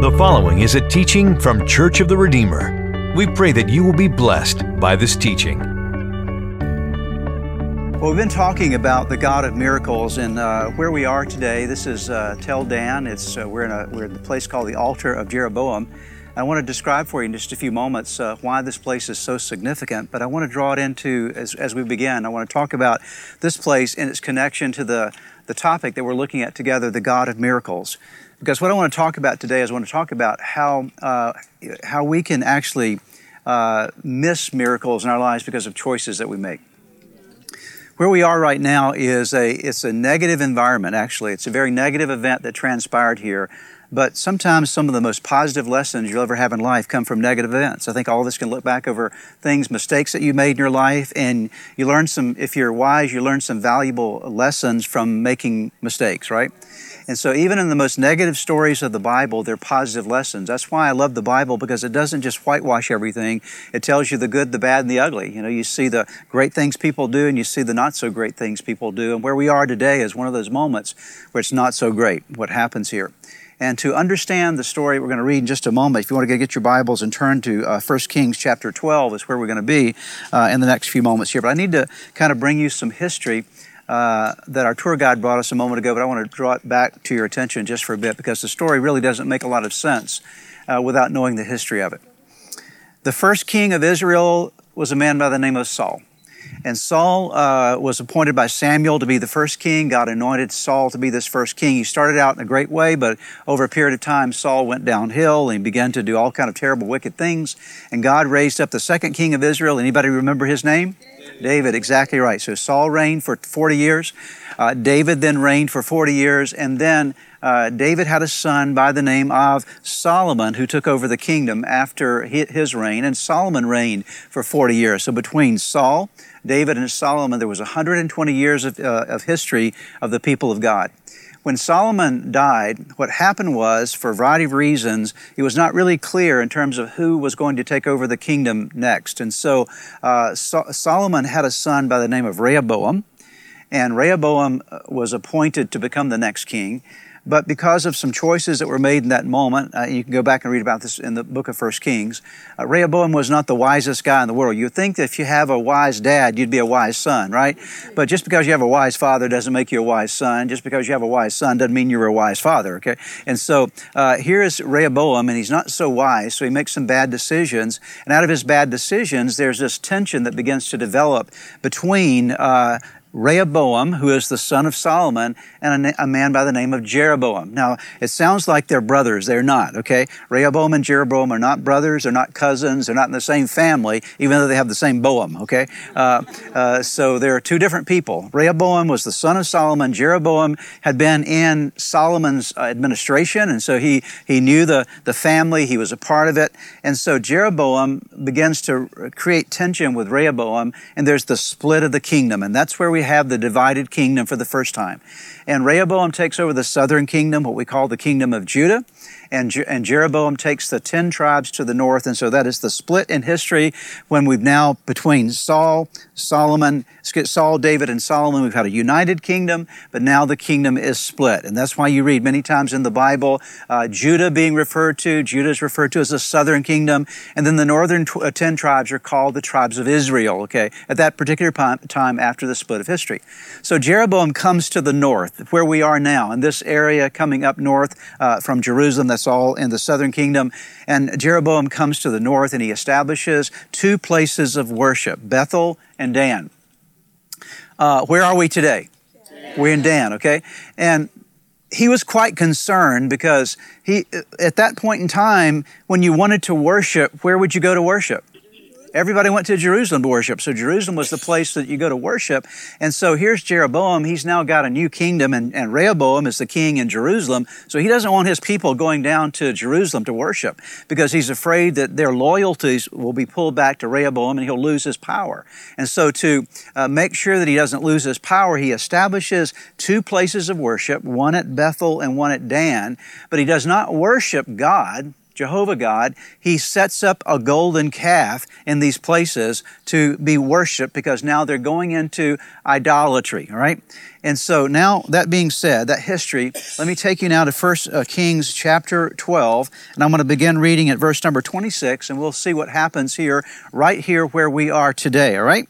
The following is a teaching from Church of the Redeemer. We pray that you will be blessed by this teaching. Well, we've been talking about the God of miracles and uh, where we are today. This is uh, Tel Dan. It's uh, we're in a we're in the place called the Altar of Jeroboam. I want to describe for you in just a few moments uh, why this place is so significant. But I want to draw it into as as we begin. I want to talk about this place and its connection to the the topic that we're looking at together, the God of miracles. Because what I want to talk about today is I want to talk about how, uh, how we can actually uh, miss miracles in our lives because of choices that we make. Where we are right now is a, it's a negative environment, actually. It's a very negative event that transpired here. But sometimes some of the most positive lessons you'll ever have in life come from negative events. I think all of us can look back over things, mistakes that you made in your life, and you learn some, if you're wise, you learn some valuable lessons from making mistakes, right? And so, even in the most negative stories of the Bible, they're positive lessons. That's why I love the Bible because it doesn't just whitewash everything. It tells you the good, the bad, and the ugly. You know, you see the great things people do and you see the not so great things people do. And where we are today is one of those moments where it's not so great what happens here. And to understand the story we're going to read in just a moment, if you want to get your Bibles and turn to uh, 1 Kings chapter 12 is where we're going to be uh, in the next few moments here. But I need to kind of bring you some history uh, that our tour guide brought us a moment ago, but I want to draw it back to your attention just for a bit because the story really doesn't make a lot of sense uh, without knowing the history of it. The first king of Israel was a man by the name of Saul. And Saul uh, was appointed by Samuel to be the first king. God anointed Saul to be this first king. He started out in a great way, but over a period of time, Saul went downhill and began to do all kind of terrible, wicked things. And God raised up the second king of Israel. Anybody remember his name? David, exactly right. So Saul reigned for 40 years. Uh, David then reigned for 40 years. And then uh, David had a son by the name of Solomon who took over the kingdom after his reign. And Solomon reigned for 40 years. So between Saul, David, and Solomon, there was 120 years of, uh, of history of the people of God when Solomon died, what happened was, for a variety of reasons, it was not really clear in terms of who was going to take over the kingdom next. And so, uh, so Solomon had a son by the name of Rehoboam, and Rehoboam uh, was appointed to become the next king. But because of some choices that were made in that moment, uh, you can go back and read about this in the book of First Kings. Uh, Rehoboam was not the wisest guy in the world. You'd think that if you have a wise dad, you'd be a wise son, right? But just because you have a wise father doesn't make you a wise son. Just because you have a wise son doesn't mean you're a wise father, okay? And so uh, here is Rehoboam, and he's not so wise, so he makes some bad decisions. And out of his bad decisions, there's this tension that begins to develop between uh, Rehoboam, who is the son of Solomon, and a, man by the name of Jeroboam. Now, it sounds like they're brothers. They're not, okay? Rehoboam and Jeroboam are not brothers. They're not cousins. They're not in the same family, even though they have the same Boam, okay? Uh, uh, so they're two different people. Rehoboam was the son of Solomon. Jeroboam had been in Solomon's administration, and so he, he knew the, the family. He was a part of it. And so Jeroboam begins to create tension with Rehoboam, and there's the split of the kingdom, and that's where we have the divided kingdom for the first time. And Rehoboam takes over the southern kingdom, what we call the kingdom of Judah and, and Jeroboam takes the 10 tribes to the north. And so that is the split in history when we've now, between Saul, Solomon, Saul, David, and Solomon, we've had a united kingdom, but now the kingdom is split. And that's why you read many times in the Bible uh, Judah being referred to. Judah is referred to as the southern kingdom. And then the northern tw- uh, 10 tribes are called the tribes of Israel, okay, at that particular time after the split of history. So Jeroboam comes to the north, where we are now, in this area coming up north uh, from Jerusalem. That's Saul in the southern kingdom. And Jeroboam comes to the north and he establishes two places of worship Bethel and Dan. Uh, where are we today? Dan. We're in Dan, okay? And he was quite concerned because he, at that point in time, when you wanted to worship, where would you go to worship? Everybody went to Jerusalem to worship. So Jerusalem was the place that you go to worship. And so here's Jeroboam. He's now got a new kingdom, and, and Rehoboam is the king in Jerusalem. So he doesn't want his people going down to Jerusalem to worship because he's afraid that their loyalties will be pulled back to Rehoboam and he'll lose his power. And so to uh, make sure that he doesn't lose his power, he establishes two places of worship, one at Bethel and one at Dan. But he does not worship God Jehovah God, he sets up a golden calf in these places to be worshiped because now they're going into idolatry, all right? And so now that being said, that history, let me take you now to 1 uh, Kings chapter 12, and I'm going to begin reading at verse number 26, and we'll see what happens here, right here where we are today, all right?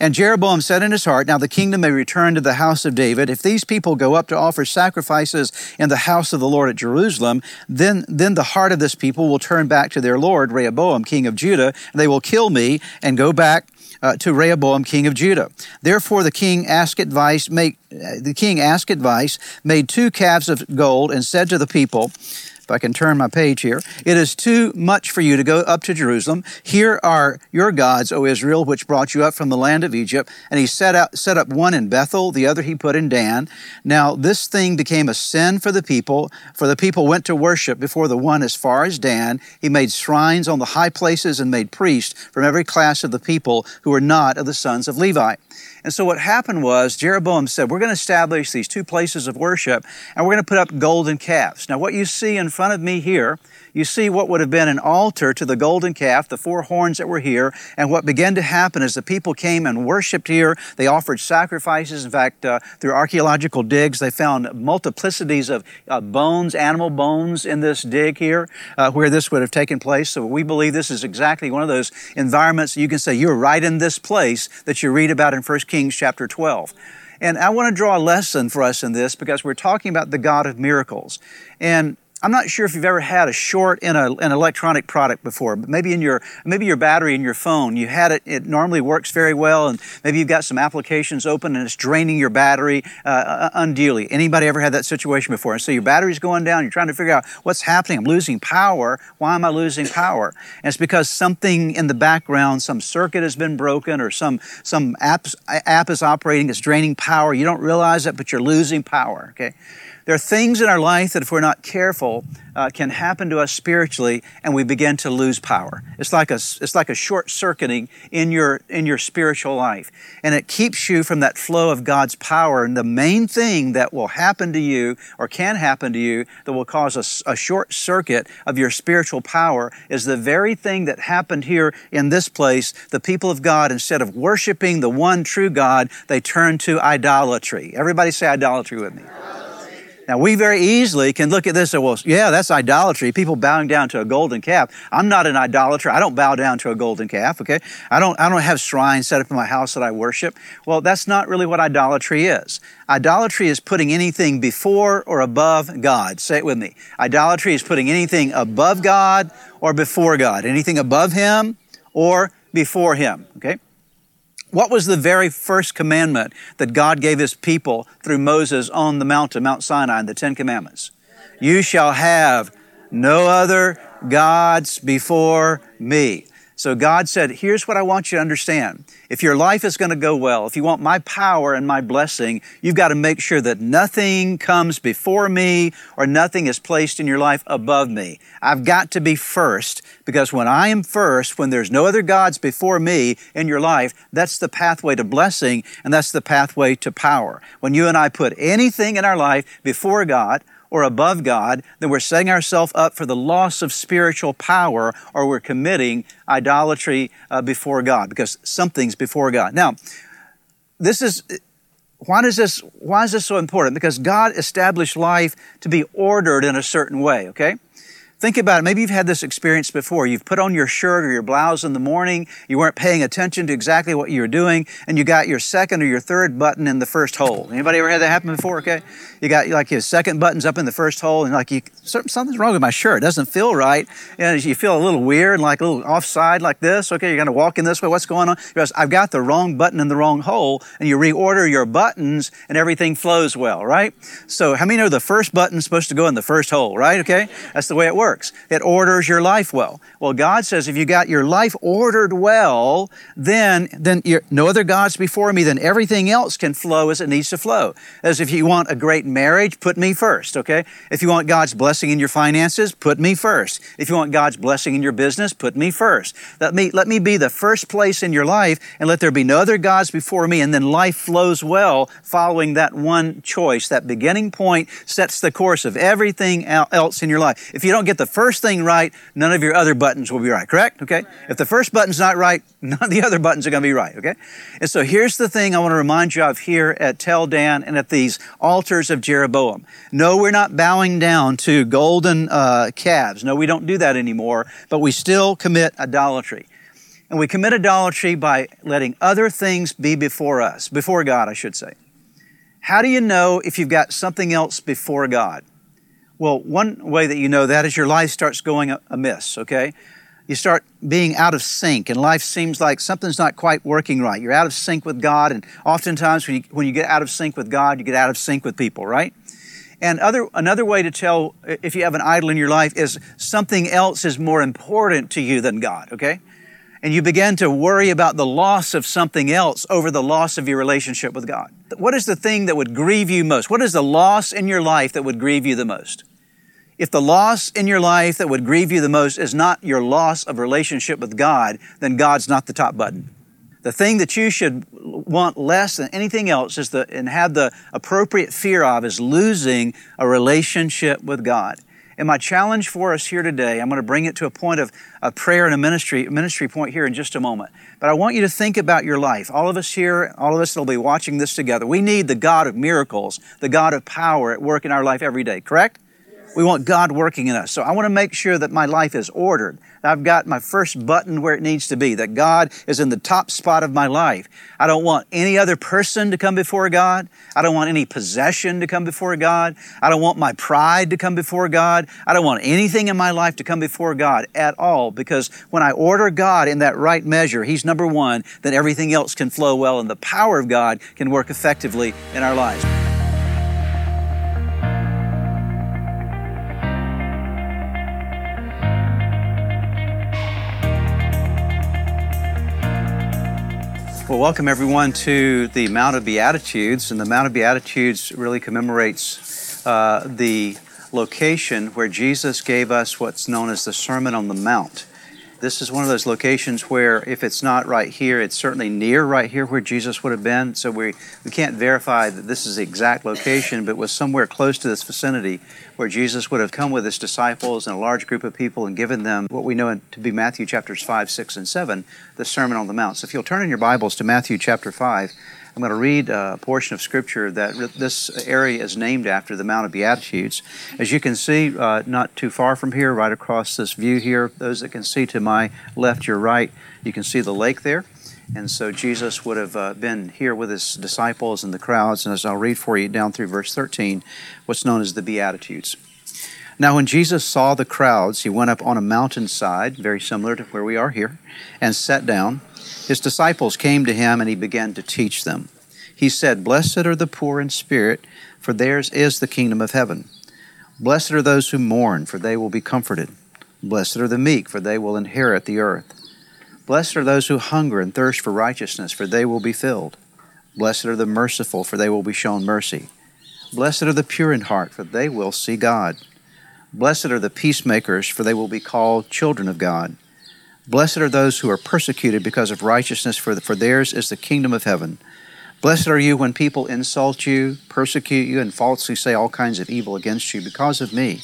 And Jeroboam said in his heart, Now the kingdom may return to the house of David. If these people go up to offer sacrifices in the house of the Lord at Jerusalem, then, then the heart of this people will turn back to their Lord, Rehoboam, king of Judah, and they will kill me and go back uh, to Rehoboam, king of Judah. Therefore, the king asked advice. Make uh, the king asked advice, made two calves of gold, and said to the people, if I can turn my page here, it is too much for you to go up to Jerusalem. Here are your gods, O Israel, which brought you up from the land of Egypt. And he set, out, set up one in Bethel, the other he put in Dan. Now this thing became a sin for the people, for the people went to worship before the one as far as Dan. He made shrines on the high places and made priests from every class of the people who were not of the sons of Levi. And so what happened was Jeroboam said, We're going to establish these two places of worship and we're going to put up golden calves. Now, what you see in front of me here, you see what would have been an altar to the golden calf, the four horns that were here. And what began to happen is the people came and worshiped here. They offered sacrifices. In fact, uh, through archaeological digs, they found multiplicities of uh, bones, animal bones in this dig here, uh, where this would have taken place. So we believe this is exactly one of those environments you can say you're right in this place that you read about in 1 Kings chapter 12. And I want to draw a lesson for us in this because we're talking about the God of miracles. And I'm not sure if you've ever had a short in a, an electronic product before, but maybe in your maybe your battery in your phone, you had it. It normally works very well, and maybe you've got some applications open and it's draining your battery uh, uh unduly. Anybody ever had that situation before? And so your battery's going down. You're trying to figure out what's happening. I'm losing power. Why am I losing power? And it's because something in the background, some circuit has been broken, or some some app app is operating. It's draining power. You don't realize it, but you're losing power. Okay. There are things in our life that, if we're not careful, uh, can happen to us spiritually, and we begin to lose power. It's like a it's like a short circuiting in your in your spiritual life, and it keeps you from that flow of God's power. And the main thing that will happen to you, or can happen to you, that will cause a, a short circuit of your spiritual power, is the very thing that happened here in this place. The people of God, instead of worshiping the one true God, they turned to idolatry. Everybody say idolatry with me. Now, we very easily can look at this and, say, well, yeah, that's idolatry. People bowing down to a golden calf. I'm not an idolater. I don't bow down to a golden calf, okay? I don't, I don't have shrines set up in my house that I worship. Well, that's not really what idolatry is. Idolatry is putting anything before or above God. Say it with me. Idolatry is putting anything above God or before God. Anything above Him or before Him, okay? What was the very first commandment that God gave His people through Moses on the mountain, Mount Sinai, the Ten Commandments? You shall have no other gods before me. So God said, Here's what I want you to understand. If your life is going to go well, if you want my power and my blessing, you've got to make sure that nothing comes before me or nothing is placed in your life above me. I've got to be first because when I am first, when there's no other gods before me in your life, that's the pathway to blessing and that's the pathway to power. When you and I put anything in our life before God, or above God, then we're setting ourselves up for the loss of spiritual power or we're committing idolatry uh, before God because something's before God. Now, this is why does this why is this so important? Because God established life to be ordered in a certain way, okay? Think about it. Maybe you've had this experience before. You've put on your shirt or your blouse in the morning. You weren't paying attention to exactly what you were doing, and you got your second or your third button in the first hole. Anybody ever had that happen before? Okay, you got like your second button's up in the first hole, and like you, something's wrong with my shirt. It doesn't feel right, and you feel a little weird, like a little offside, like this. Okay, you're gonna walk in this way. What's going on? Because I've got the wrong button in the wrong hole, and you reorder your buttons, and everything flows well, right? So, how many know the first button's supposed to go in the first hole, right? Okay, that's the way it works. It orders your life well. Well, God says if you got your life ordered well, then, then no other gods before me, then everything else can flow as it needs to flow. As if you want a great marriage, put me first, okay? If you want God's blessing in your finances, put me first. If you want God's blessing in your business, put me first. Let me, let me be the first place in your life and let there be no other gods before me, and then life flows well following that one choice. That beginning point sets the course of everything else in your life. If you don't get the first thing right, none of your other buttons will be right, correct? Okay? If the first button's not right, none of the other buttons are going to be right, okay? And so here's the thing I want to remind you of here at Tel Dan and at these altars of Jeroboam. No, we're not bowing down to golden uh, calves. No, we don't do that anymore, but we still commit idolatry. And we commit idolatry by letting other things be before us, before God, I should say. How do you know if you've got something else before God? Well, one way that you know that is your life starts going amiss, okay? You start being out of sync, and life seems like something's not quite working right. You're out of sync with God, and oftentimes when you, when you get out of sync with God, you get out of sync with people, right? And other, another way to tell if you have an idol in your life is something else is more important to you than God, okay? and you begin to worry about the loss of something else over the loss of your relationship with God. What is the thing that would grieve you most? What is the loss in your life that would grieve you the most? If the loss in your life that would grieve you the most is not your loss of relationship with God, then God's not the top button. The thing that you should want less than anything else is the, and have the appropriate fear of is losing a relationship with God. And my challenge for us here today, I'm going to bring it to a point of a prayer and a ministry, ministry point here in just a moment. But I want you to think about your life. All of us here, all of us that will be watching this together, we need the God of miracles, the God of power at work in our life every day, correct? We want God working in us. So I want to make sure that my life is ordered. I've got my first button where it needs to be, that God is in the top spot of my life. I don't want any other person to come before God. I don't want any possession to come before God. I don't want my pride to come before God. I don't want anything in my life to come before God at all because when I order God in that right measure, He's number one, then everything else can flow well and the power of God can work effectively in our lives. Well, welcome everyone to the Mount of Beatitudes. And the Mount of Beatitudes really commemorates uh, the location where Jesus gave us what's known as the Sermon on the Mount. This is one of those locations where, if it's not right here, it's certainly near right here where Jesus would have been. So we, we can't verify that this is the exact location, but was somewhere close to this vicinity where Jesus would have come with his disciples and a large group of people and given them what we know to be Matthew chapters 5, 6, and 7, the Sermon on the Mount. So if you'll turn in your Bibles to Matthew chapter 5, I'm going to read a portion of Scripture that this area is named after the Mount of Beatitudes. As you can see, uh, not too far from here, right across this view here, those that can see to my left, your right, you can see the lake there. And so Jesus would have uh, been here with his disciples and the crowds. And as I'll read for you down through verse 13, what's known as the Beatitudes. Now, when Jesus saw the crowds, he went up on a mountainside, very similar to where we are here, and sat down. His disciples came to him, and he began to teach them. He said, Blessed are the poor in spirit, for theirs is the kingdom of heaven. Blessed are those who mourn, for they will be comforted. Blessed are the meek, for they will inherit the earth. Blessed are those who hunger and thirst for righteousness, for they will be filled. Blessed are the merciful, for they will be shown mercy. Blessed are the pure in heart, for they will see God. Blessed are the peacemakers, for they will be called children of God. Blessed are those who are persecuted because of righteousness, for, the, for theirs is the kingdom of heaven. Blessed are you when people insult you, persecute you, and falsely say all kinds of evil against you because of me.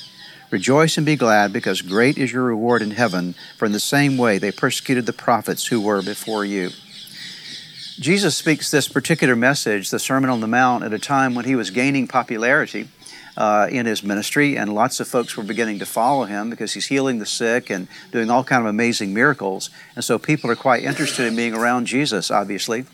Rejoice and be glad, because great is your reward in heaven, for in the same way they persecuted the prophets who were before you. Jesus speaks this particular message, the Sermon on the Mount, at a time when he was gaining popularity uh, in his ministry, and lots of folks were beginning to follow him because he's healing the sick and doing all kind of amazing miracles. And so people are quite interested in being around Jesus, obviously.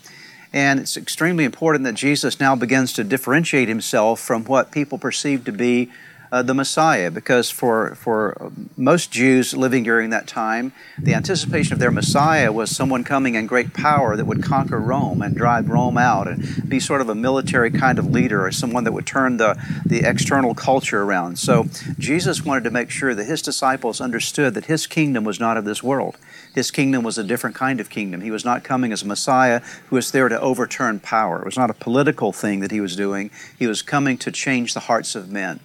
And it's extremely important that Jesus now begins to differentiate himself from what people perceive to be uh, the Messiah, because for, for most Jews living during that time, the anticipation of their Messiah was someone coming in great power that would conquer Rome and drive Rome out and be sort of a military kind of leader or someone that would turn the, the external culture around. So Jesus wanted to make sure that his disciples understood that his kingdom was not of this world. His kingdom was a different kind of kingdom. He was not coming as a Messiah who was there to overturn power. It was not a political thing that he was doing. He was coming to change the hearts of men.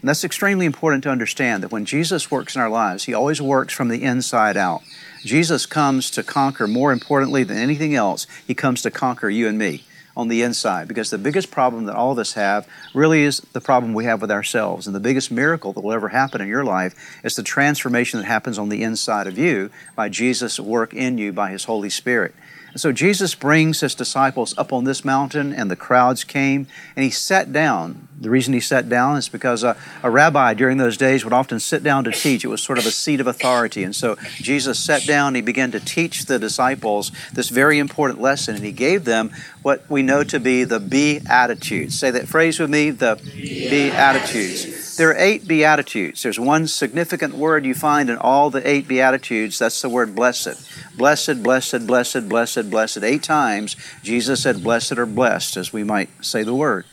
And that's extremely important to understand that when Jesus works in our lives, He always works from the inside out. Jesus comes to conquer, more importantly than anything else, He comes to conquer you and me on the inside because the biggest problem that all of us have really is the problem we have with ourselves. And the biggest miracle that will ever happen in your life is the transformation that happens on the inside of you by Jesus' work in you by His Holy Spirit. So Jesus brings his disciples up on this mountain, and the crowds came, and he sat down. The reason he sat down is because a, a, rabbi during those days would often sit down to teach. It was sort of a seat of authority. And so Jesus sat down, he began to teach the disciples this very important lesson, and he gave them what we know to be the Beatitudes. Say that phrase with me the Beatitudes. There are eight Beatitudes. There's one significant word you find in all the eight Beatitudes. That's the word blessed. Blessed, blessed, blessed, blessed, blessed. Eight times Jesus said blessed or blessed, as we might say the word.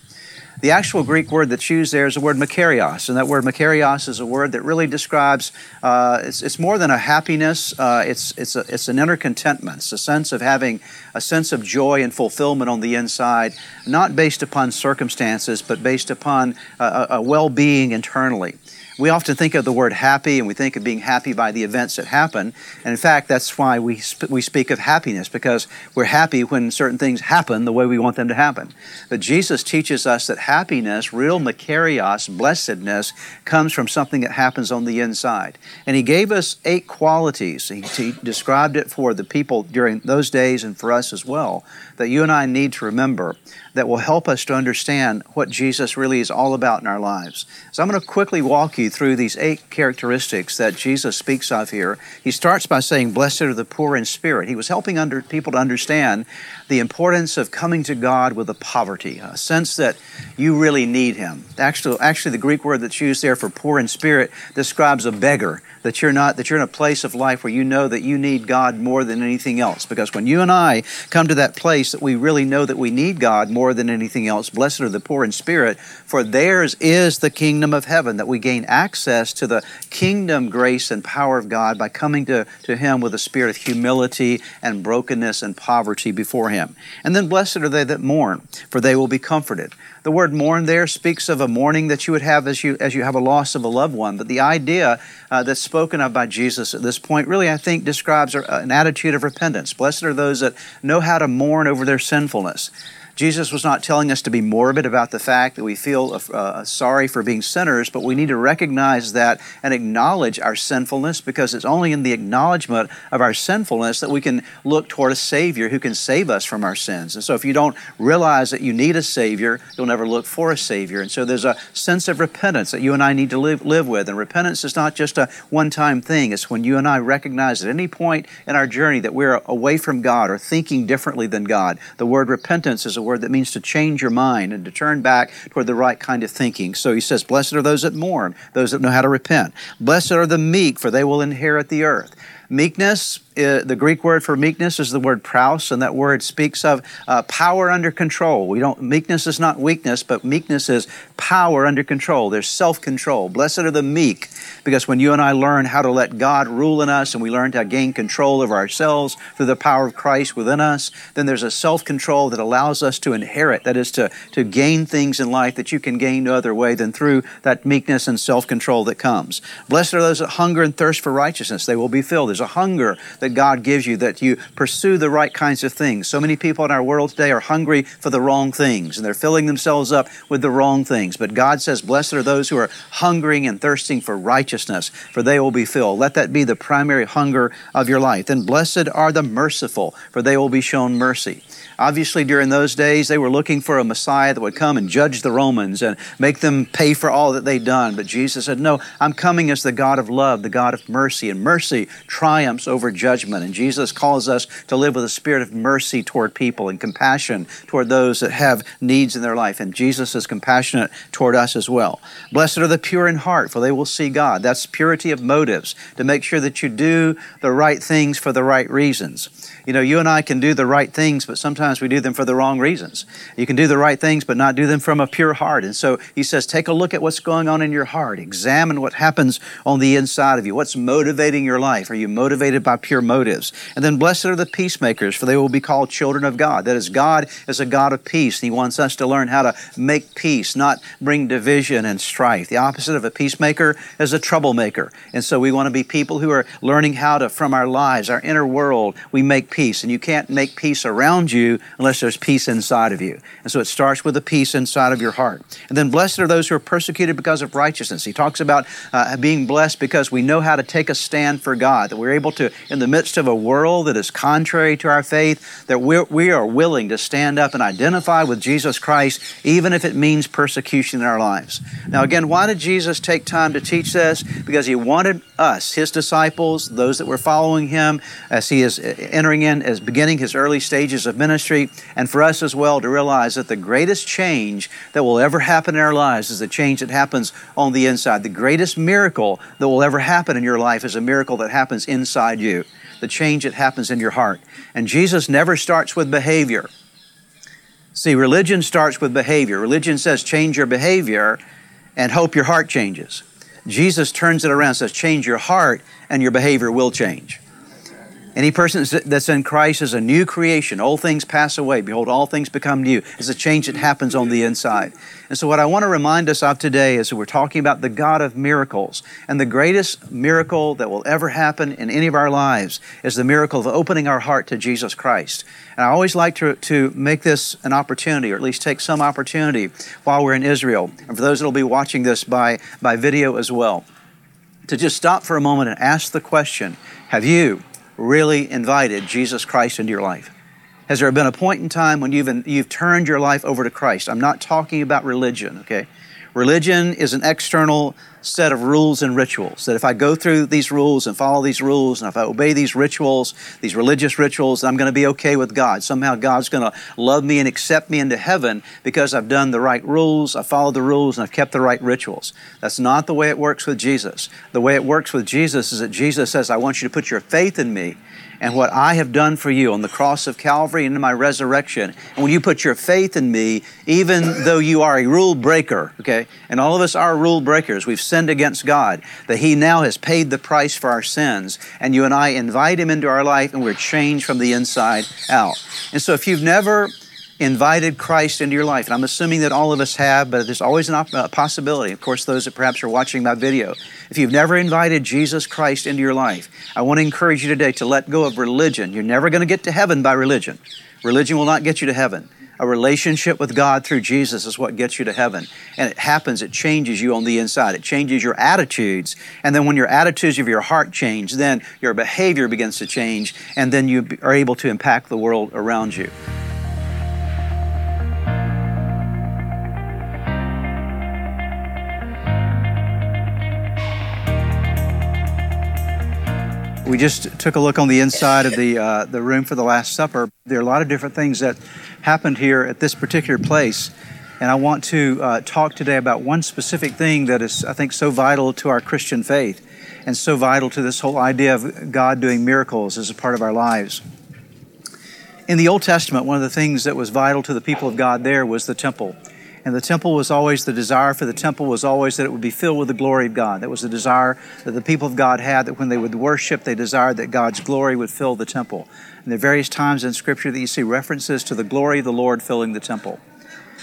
The actual Greek word that's used there is the word makarios, and that word makarios is a word that really describes, uh, it's, it's, more than a happiness, uh, it's, it's, a, it's an inner contentment. It's a sense of having a sense of joy and fulfillment on the inside, not based upon circumstances, but based upon a, a well being internally. We often think of the word happy and we think of being happy by the events that happen. And in fact, that's why we, sp- we speak of happiness, because we're happy when certain things happen the way we want them to happen. But Jesus teaches us that happiness, real makarios, blessedness, comes from something that happens on the inside. And He gave us eight qualities. He, he described it for the people during those days and for us as well that you and I need to remember that will help us to understand what Jesus really is all about in our lives. So I'm going to quickly walk you through these eight characteristics that Jesus speaks of here. He starts by saying, Blessed are the poor in spirit. He was helping under, people to understand the importance of coming to God with a poverty, a sense that you really need Him. Actually, actually, the Greek word that's used there for poor in spirit describes a beggar, that you're not, that you're in a place of life where you know that you need God more than anything else. Because when you and I come to that place that we really know that we need God more than anything else, blessed are the poor in spirit, for theirs is the kingdom of heaven, that we gain access to the kingdom grace and power of God by coming to, to Him with a spirit of humility and brokenness and poverty before Him. And then blessed are they that mourn, for they will be comforted. The word mourn there speaks of a mourning that you would have as you, as you have a loss of a loved one. But the idea uh, that's spoken of by Jesus at this point really, I think, describes an attitude of repentance. Blessed are those that know how to mourn over their sinfulness. Jesus was not telling us to be morbid about the fact that we feel uh, uh, sorry for being sinners, but we need to recognize that and acknowledge our sinfulness because it's only in the acknowledgement of our sinfulness that we can look toward a Savior who can save us from our sins. And so if you don't realize that you need a Savior, you'll never look for a Savior. And so there's a sense of repentance that you and I need to live, live with. And repentance is not just a one time thing, it's when you and I recognize at any point in our journey that we're away from God or thinking differently than God. The word repentance is a word that means to change your mind and to turn back toward the right kind of thinking. So he says, Blessed are those that mourn, those that know how to repent. Blessed are the meek, for they will inherit the earth. Meekness uh, the Greek word for meekness is the word praus, and that word speaks of uh, power under control. We don't meekness is not weakness, but meekness is power under control. There's self-control. Blessed are the meek, because when you and I learn how to let God rule in us, and we learn to gain control over ourselves through the power of Christ within us, then there's a self-control that allows us to inherit. That is to to gain things in life that you can gain no other way than through that meekness and self-control that comes. Blessed are those that hunger and thirst for righteousness; they will be filled. There's a hunger that God gives you, that you pursue the right kinds of things. So many people in our world today are hungry for the wrong things, and they're filling themselves up with the wrong things. But God says, Blessed are those who are hungering and thirsting for righteousness, for they will be filled. Let that be the primary hunger of your life. And blessed are the merciful, for they will be shown mercy. Obviously, during those days, they were looking for a Messiah that would come and judge the Romans and make them pay for all that they'd done. But Jesus said, No, I'm coming as the God of love, the God of mercy, and mercy triumphs over judgment. And Jesus calls us to live with a spirit of mercy toward people and compassion toward those that have needs in their life. And Jesus is compassionate toward us as well. Blessed are the pure in heart, for they will see God. That's purity of motives, to make sure that you do the right things for the right reasons. You know, you and I can do the right things, but sometimes we do them for the wrong reasons. You can do the right things, but not do them from a pure heart. And so he says, take a look at what's going on in your heart. Examine what happens on the inside of you. What's motivating your life? Are you motivated by pure motives. And then blessed are the peacemakers, for they will be called children of God. That is, God is a God of peace. He wants us to learn how to make peace, not bring division and strife. The opposite of a peacemaker is a troublemaker. And so we want to be people who are learning how to, from our lives, our inner world, we make peace. And you can't make peace around you unless there's peace inside of you. And so it starts with the peace inside of your heart. And then blessed are those who are persecuted because of righteousness. He talks about uh, being blessed because we know how to take a stand for God, that we're able to, in the midst of a world that is contrary to our faith, that we're, we are willing to stand up and identify with Jesus Christ, even if it means persecution in our lives. Now, again, why did Jesus take time to teach this? Because he wanted us, his disciples, those that were following him, as he is entering in, as beginning his early stages of ministry, and for us as well to realize that the greatest change that will ever happen in our lives is the change that happens on the inside. The greatest miracle that will ever happen in your life is a miracle that happens inside you, the change that happens in your heart. And Jesus never starts with behavior. See, religion starts with behavior. Religion says change your behavior and hope your heart changes. Jesus turns it around says change your heart and your behavior will change. Any person that's in Christ is a new creation. Old things pass away. Behold, all things become new. It's a change that happens on the inside. And so, what I want to remind us of today is that we're talking about the God of miracles. And the greatest miracle that will ever happen in any of our lives is the miracle of opening our heart to Jesus Christ. And I always like to, to make this an opportunity, or at least take some opportunity while we're in Israel. And for those that will be watching this by, by video as well, to just stop for a moment and ask the question Have you? Really invited Jesus Christ into your life? Has there been a point in time when you've, you've turned your life over to Christ? I'm not talking about religion, okay? Religion is an external set of rules and rituals. That if I go through these rules and follow these rules, and if I obey these rituals, these religious rituals, I'm going to be okay with God. Somehow God's going to love me and accept me into heaven because I've done the right rules, I've followed the rules, and I've kept the right rituals. That's not the way it works with Jesus. The way it works with Jesus is that Jesus says, I want you to put your faith in me and what I have done for you on the cross of Calvary and in my resurrection. And when you put your faith in me, even though you are a rule breaker, okay, and all of us are rule breakers, we've sinned against God, that He now has paid the price for our sins, and you and I invite Him into our life, and we're changed from the inside out. And so if you've never invited Christ into your life. And I'm assuming that all of us have, but there's always a op- possibility. Of course, those that perhaps are watching my video. If you've never invited Jesus Christ into your life, I want to encourage you today to let go of religion. You're never going to get to heaven by religion. Religion will not get you to heaven. A relationship with God through Jesus is what gets you to heaven. And it happens, it changes you on the inside. It changes your attitudes. And then when your attitudes of your heart change, then your behavior begins to change. And then you are able to impact the world around you. We just took a look on the inside of the, uh, the room for the Last Supper. There are a lot of different things that happened here at this particular place. And I want to uh, talk today about one specific thing that is, I think, so vital to our Christian faith and so vital to this whole idea of God doing miracles as a part of our lives. In the Old Testament, one of the things that was vital to the people of God there was the temple. And the temple was always, the desire for the temple was always that it would be filled with the glory of God. That was the desire that the people of God had, that when they would worship, they desired that God's glory would fill the temple. And there are various times in Scripture that you see references to the glory of the Lord filling the temple.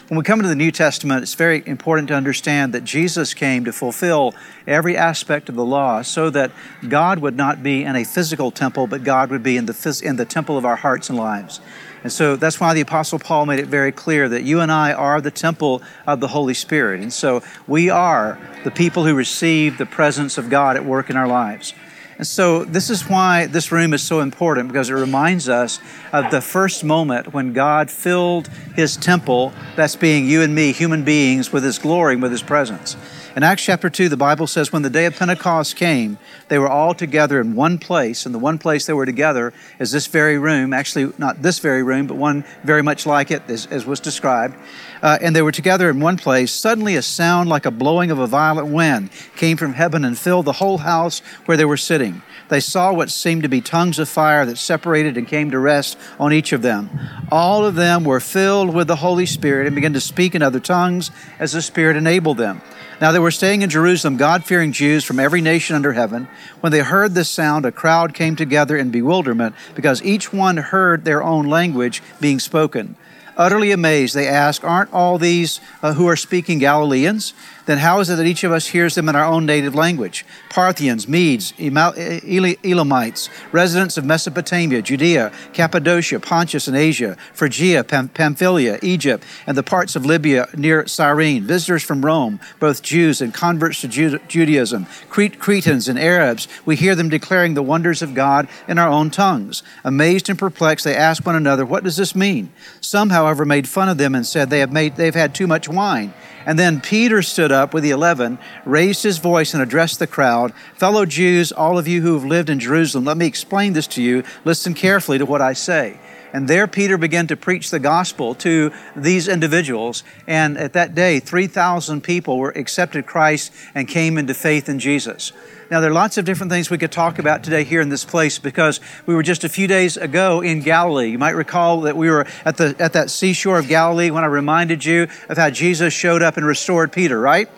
When we come to the New Testament, it's very important to understand that Jesus came to fulfill every aspect of the law so that God would not be in a physical temple, but God would be in the, in the temple of our hearts and lives. And so that's why the Apostle Paul made it very clear that you and I are the temple of the Holy Spirit. And so we are the people who receive the presence of God at work in our lives. And so this is why this room is so important because it reminds us of the first moment when God filled his temple, that's being you and me, human beings, with his glory and with his presence. In Acts chapter 2, the Bible says, when the day of Pentecost came, they were all together in one place. And the one place they were together is this very room, actually, not this very room, but one very much like it, as, as was described. Uh, and they were together in one place. Suddenly, a sound like a blowing of a violent wind came from heaven and filled the whole house where they were sitting. They saw what seemed to be tongues of fire that separated and came to rest on each of them. All of them were filled with the Holy Spirit and began to speak in other tongues as the Spirit enabled them. Now they were staying in Jerusalem, God fearing Jews from every nation under heaven. When they heard this sound, a crowd came together in bewilderment because each one heard their own language being spoken. Utterly amazed, they asked, Aren't all these uh, who are speaking Galileans? Then how is it that each of us hears them in our own native language? Parthians, Medes, Elamites, residents of Mesopotamia, Judea, Cappadocia, Pontus and Asia, Phrygia, Pamphylia, Egypt, and the parts of Libya near Cyrene, visitors from Rome, both Jews and converts to Judaism, Cretans and Arabs, we hear them declaring the wonders of God in our own tongues. Amazed and perplexed, they ask one another, What does this mean? Some, however, made fun of them and said, They have made they've had too much wine. And then Peter stood up with the eleven, raised his voice, and addressed the crowd Fellow Jews, all of you who have lived in Jerusalem, let me explain this to you. Listen carefully to what I say. And there Peter began to preach the gospel to these individuals. And at that day, 3,000 people were accepted Christ and came into faith in Jesus. Now, there are lots of different things we could talk about today here in this place because we were just a few days ago in Galilee. You might recall that we were at, the, at that seashore of Galilee when I reminded you of how Jesus showed up and restored Peter, right?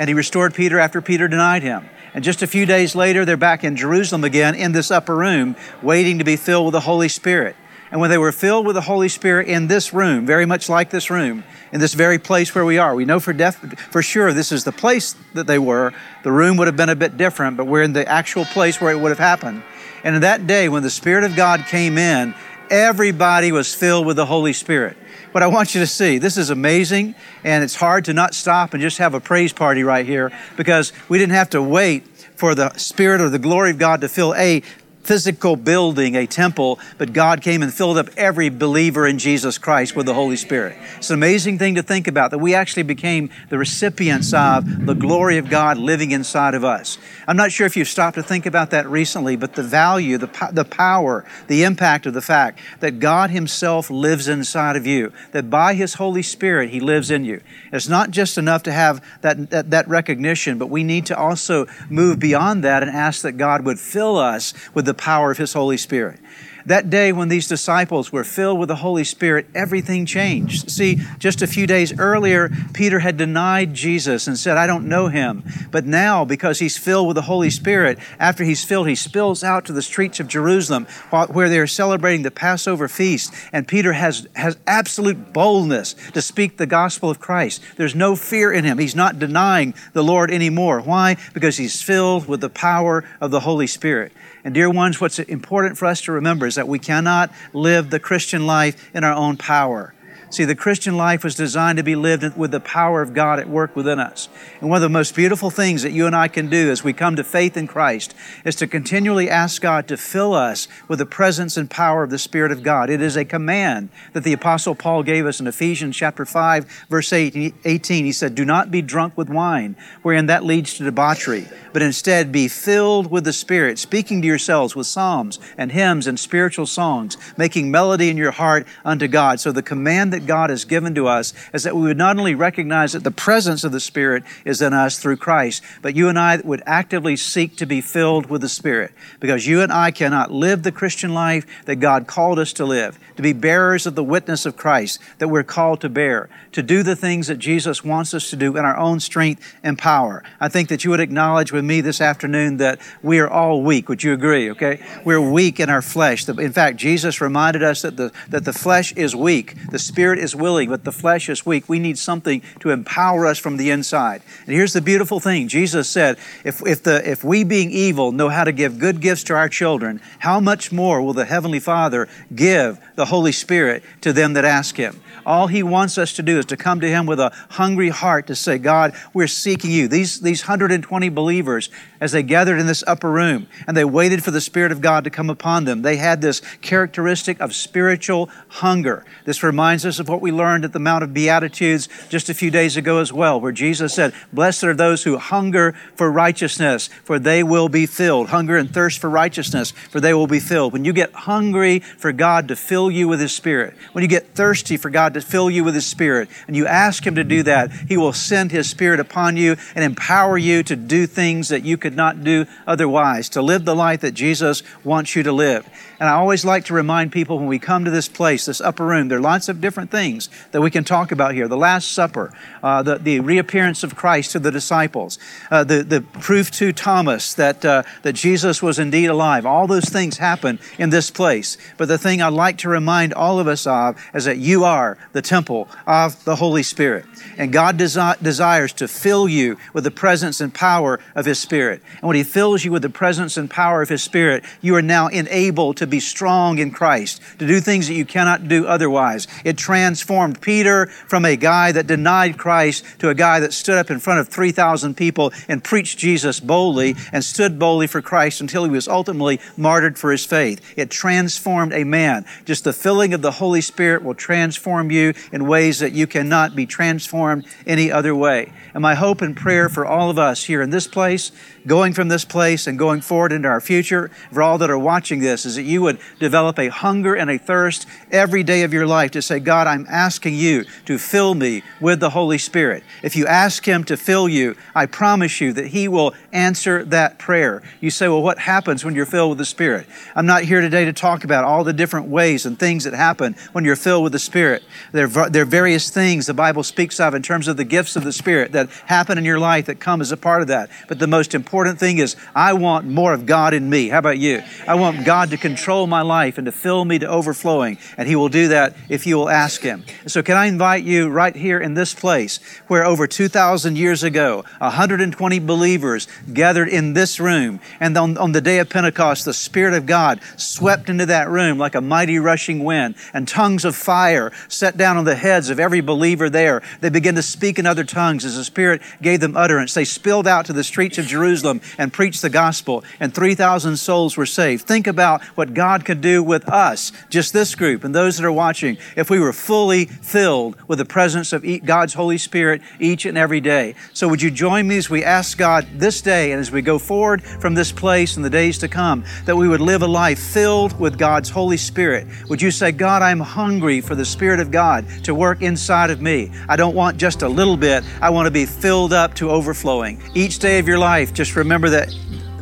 And he restored Peter after Peter denied him. And just a few days later, they're back in Jerusalem again in this upper room, waiting to be filled with the Holy Spirit. And when they were filled with the Holy Spirit in this room, very much like this room, in this very place where we are, we know for, def- for sure this is the place that they were. The room would have been a bit different, but we're in the actual place where it would have happened. And in that day, when the Spirit of God came in, everybody was filled with the Holy Spirit. What I want you to see, this is amazing, and it's hard to not stop and just have a praise party right here because we didn't have to wait for the Spirit or the glory of God to fill a physical building, a temple, but God came and filled up every believer in Jesus Christ with the Holy Spirit. It's an amazing thing to think about that we actually became the recipients of the glory of God living inside of us. I'm not sure if you've stopped to think about that recently, but the value, the, the power, the impact of the fact that God Himself lives inside of you, that by His Holy Spirit He lives in you. It's not just enough to have that, that, that recognition, but we need to also move beyond that and ask that God would fill us with the power of His Holy Spirit. That day when these disciples were filled with the Holy Spirit, everything changed. See, just a few days earlier, Peter had denied Jesus and said, I don't know him. But now, because he's filled with the Holy Spirit, after he's filled, he spills out to the streets of Jerusalem where they are celebrating the Passover feast. And Peter has, has absolute boldness to speak the gospel of Christ. There's no fear in him. He's not denying the Lord anymore. Why? Because he's filled with the power of the Holy Spirit. And, dear ones, what's important for us to remember is that we cannot live the Christian life in our own power. See, the Christian life was designed to be lived with the power of God at work within us. And one of the most beautiful things that you and I can do as we come to faith in Christ is to continually ask God to fill us with the presence and power of the Spirit of God. It is a command that the Apostle Paul gave us in Ephesians chapter 5, verse 18. He said, Do not be drunk with wine, wherein that leads to debauchery, but instead be filled with the Spirit, speaking to yourselves with psalms and hymns and spiritual songs, making melody in your heart unto God. So the command that that God has given to us is that we would not only recognize that the presence of the Spirit is in us through Christ, but you and I would actively seek to be filled with the Spirit. Because you and I cannot live the Christian life that God called us to live, to be bearers of the witness of Christ that we're called to bear, to do the things that Jesus wants us to do in our own strength and power. I think that you would acknowledge with me this afternoon that we are all weak. Would you agree? Okay? We're weak in our flesh. In fact, Jesus reminded us that the, that the flesh is weak, the Spirit spirit is willing, but the flesh is weak. We need something to empower us from the inside. And here's the beautiful thing Jesus said, if, if, the, if we, being evil, know how to give good gifts to our children, how much more will the Heavenly Father give the Holy Spirit to them that ask Him? All He wants us to do is to come to Him with a hungry heart to say, God, we're seeking you. These, these 120 believers, as they gathered in this upper room and they waited for the Spirit of God to come upon them, they had this characteristic of spiritual hunger. This reminds us of what we learned at the Mount of Beatitudes just a few days ago as well, where Jesus said, Blessed are those who hunger for righteousness, for they will be filled. Hunger and thirst for righteousness, for they will be filled. When you get hungry for God to fill you with His Spirit, when you get thirsty for God to fill you with His Spirit, and you ask Him to do that, He will send His Spirit upon you and empower you to do things that you could could not do otherwise, to live the life that Jesus wants you to live. And I always like to remind people when we come to this place, this upper room, there are lots of different things that we can talk about here. The Last Supper, uh, the, the reappearance of Christ to the disciples, uh, the, the proof to Thomas that, uh, that Jesus was indeed alive. All those things happen in this place. But the thing I'd like to remind all of us of is that you are the temple of the Holy Spirit. And God desi- desires to fill you with the presence and power of His Spirit. And when He fills you with the presence and power of His Spirit, you are now enabled to be strong in Christ, to do things that you cannot do otherwise. It transformed Peter from a guy that denied Christ to a guy that stood up in front of 3,000 people and preached Jesus boldly and stood boldly for Christ until he was ultimately martyred for his faith. It transformed a man. Just the filling of the Holy Spirit will transform you in ways that you cannot be transformed any other way. And my hope and prayer for all of us here in this place, going from this place and going forward into our future, for all that are watching this, is that you would develop a hunger and a thirst every day of your life to say, God, I'm asking you to fill me with the Holy Spirit. If you ask Him to fill you, I promise you that He will answer that prayer. You say, well, what happens when you're filled with the Spirit? I'm not here today to talk about all the different ways and things that happen when you're filled with the Spirit. There, there are various things the Bible speaks of in terms of the gifts of the Spirit that happen in your life that come as a part of that. But the most important thing is, I want more of God in me. How about you? I want God to control my life and to fill me to overflowing. And He will do that if you will ask Him. So, can I invite you right here in this place where over 2,000 years ago, 120 believers gathered in this room, and on, on the day of Pentecost, the Spirit of God swept into that room like a mighty rushing wind, and tongues of fire set down on the heads of every believer there. They began to speak in other tongues as the Spirit gave them utterance. They spilled out to the streets of Jerusalem and preached the gospel, and 3,000 souls were saved. Think about what God could do with us, just this group, and those that are watching, if we were fully filled with the presence of God's Holy Spirit each and every day. So, would you join me as we ask God this day and as we go forward from this place in the days to come that we would live a life filled with God's Holy Spirit? Would you say, God, I'm hungry for the Spirit of God to work inside of me? I don't want just a little bit, I want to be filled up to overflowing. Each day of your life, just remember that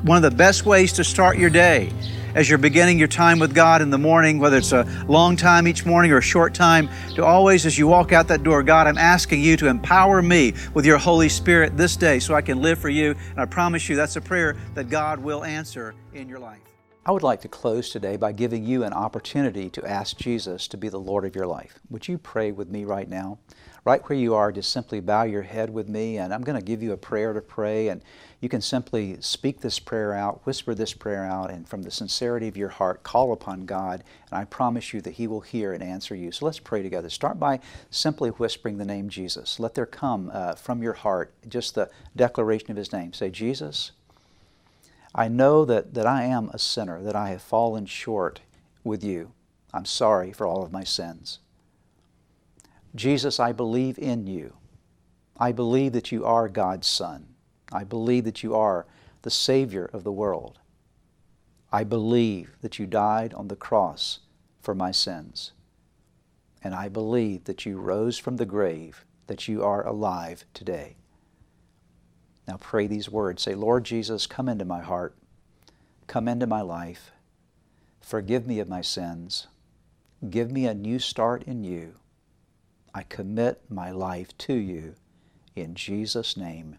one of the best ways to start your day as you're beginning your time with God in the morning, whether it's a long time each morning or a short time, to always, as you walk out that door, God, I'm asking you to empower me with your Holy Spirit this day so I can live for you. And I promise you that's a prayer that God will answer in your life. I would like to close today by giving you an opportunity to ask Jesus to be the Lord of your life. Would you pray with me right now? Right where you are, just simply bow your head with me, and I'm going to give you a prayer to pray. And you can simply speak this prayer out, whisper this prayer out, and from the sincerity of your heart, call upon God, and I promise you that He will hear and answer you. So let's pray together. Start by simply whispering the name Jesus. Let there come uh, from your heart just the declaration of His name. Say, Jesus, I know that, that I am a sinner, that I have fallen short with you. I'm sorry for all of my sins. Jesus, I believe in you. I believe that you are God's Son. I believe that you are the Savior of the world. I believe that you died on the cross for my sins. And I believe that you rose from the grave, that you are alive today. Now pray these words. Say, Lord Jesus, come into my heart. Come into my life. Forgive me of my sins. Give me a new start in you. I commit my life to you. In Jesus' name,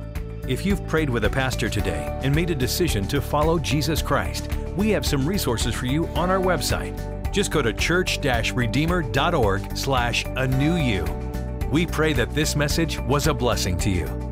If you've prayed with a pastor today and made a decision to follow Jesus Christ, we have some resources for you on our website. Just go to church-redeemer.org slash a new you. We pray that this message was a blessing to you.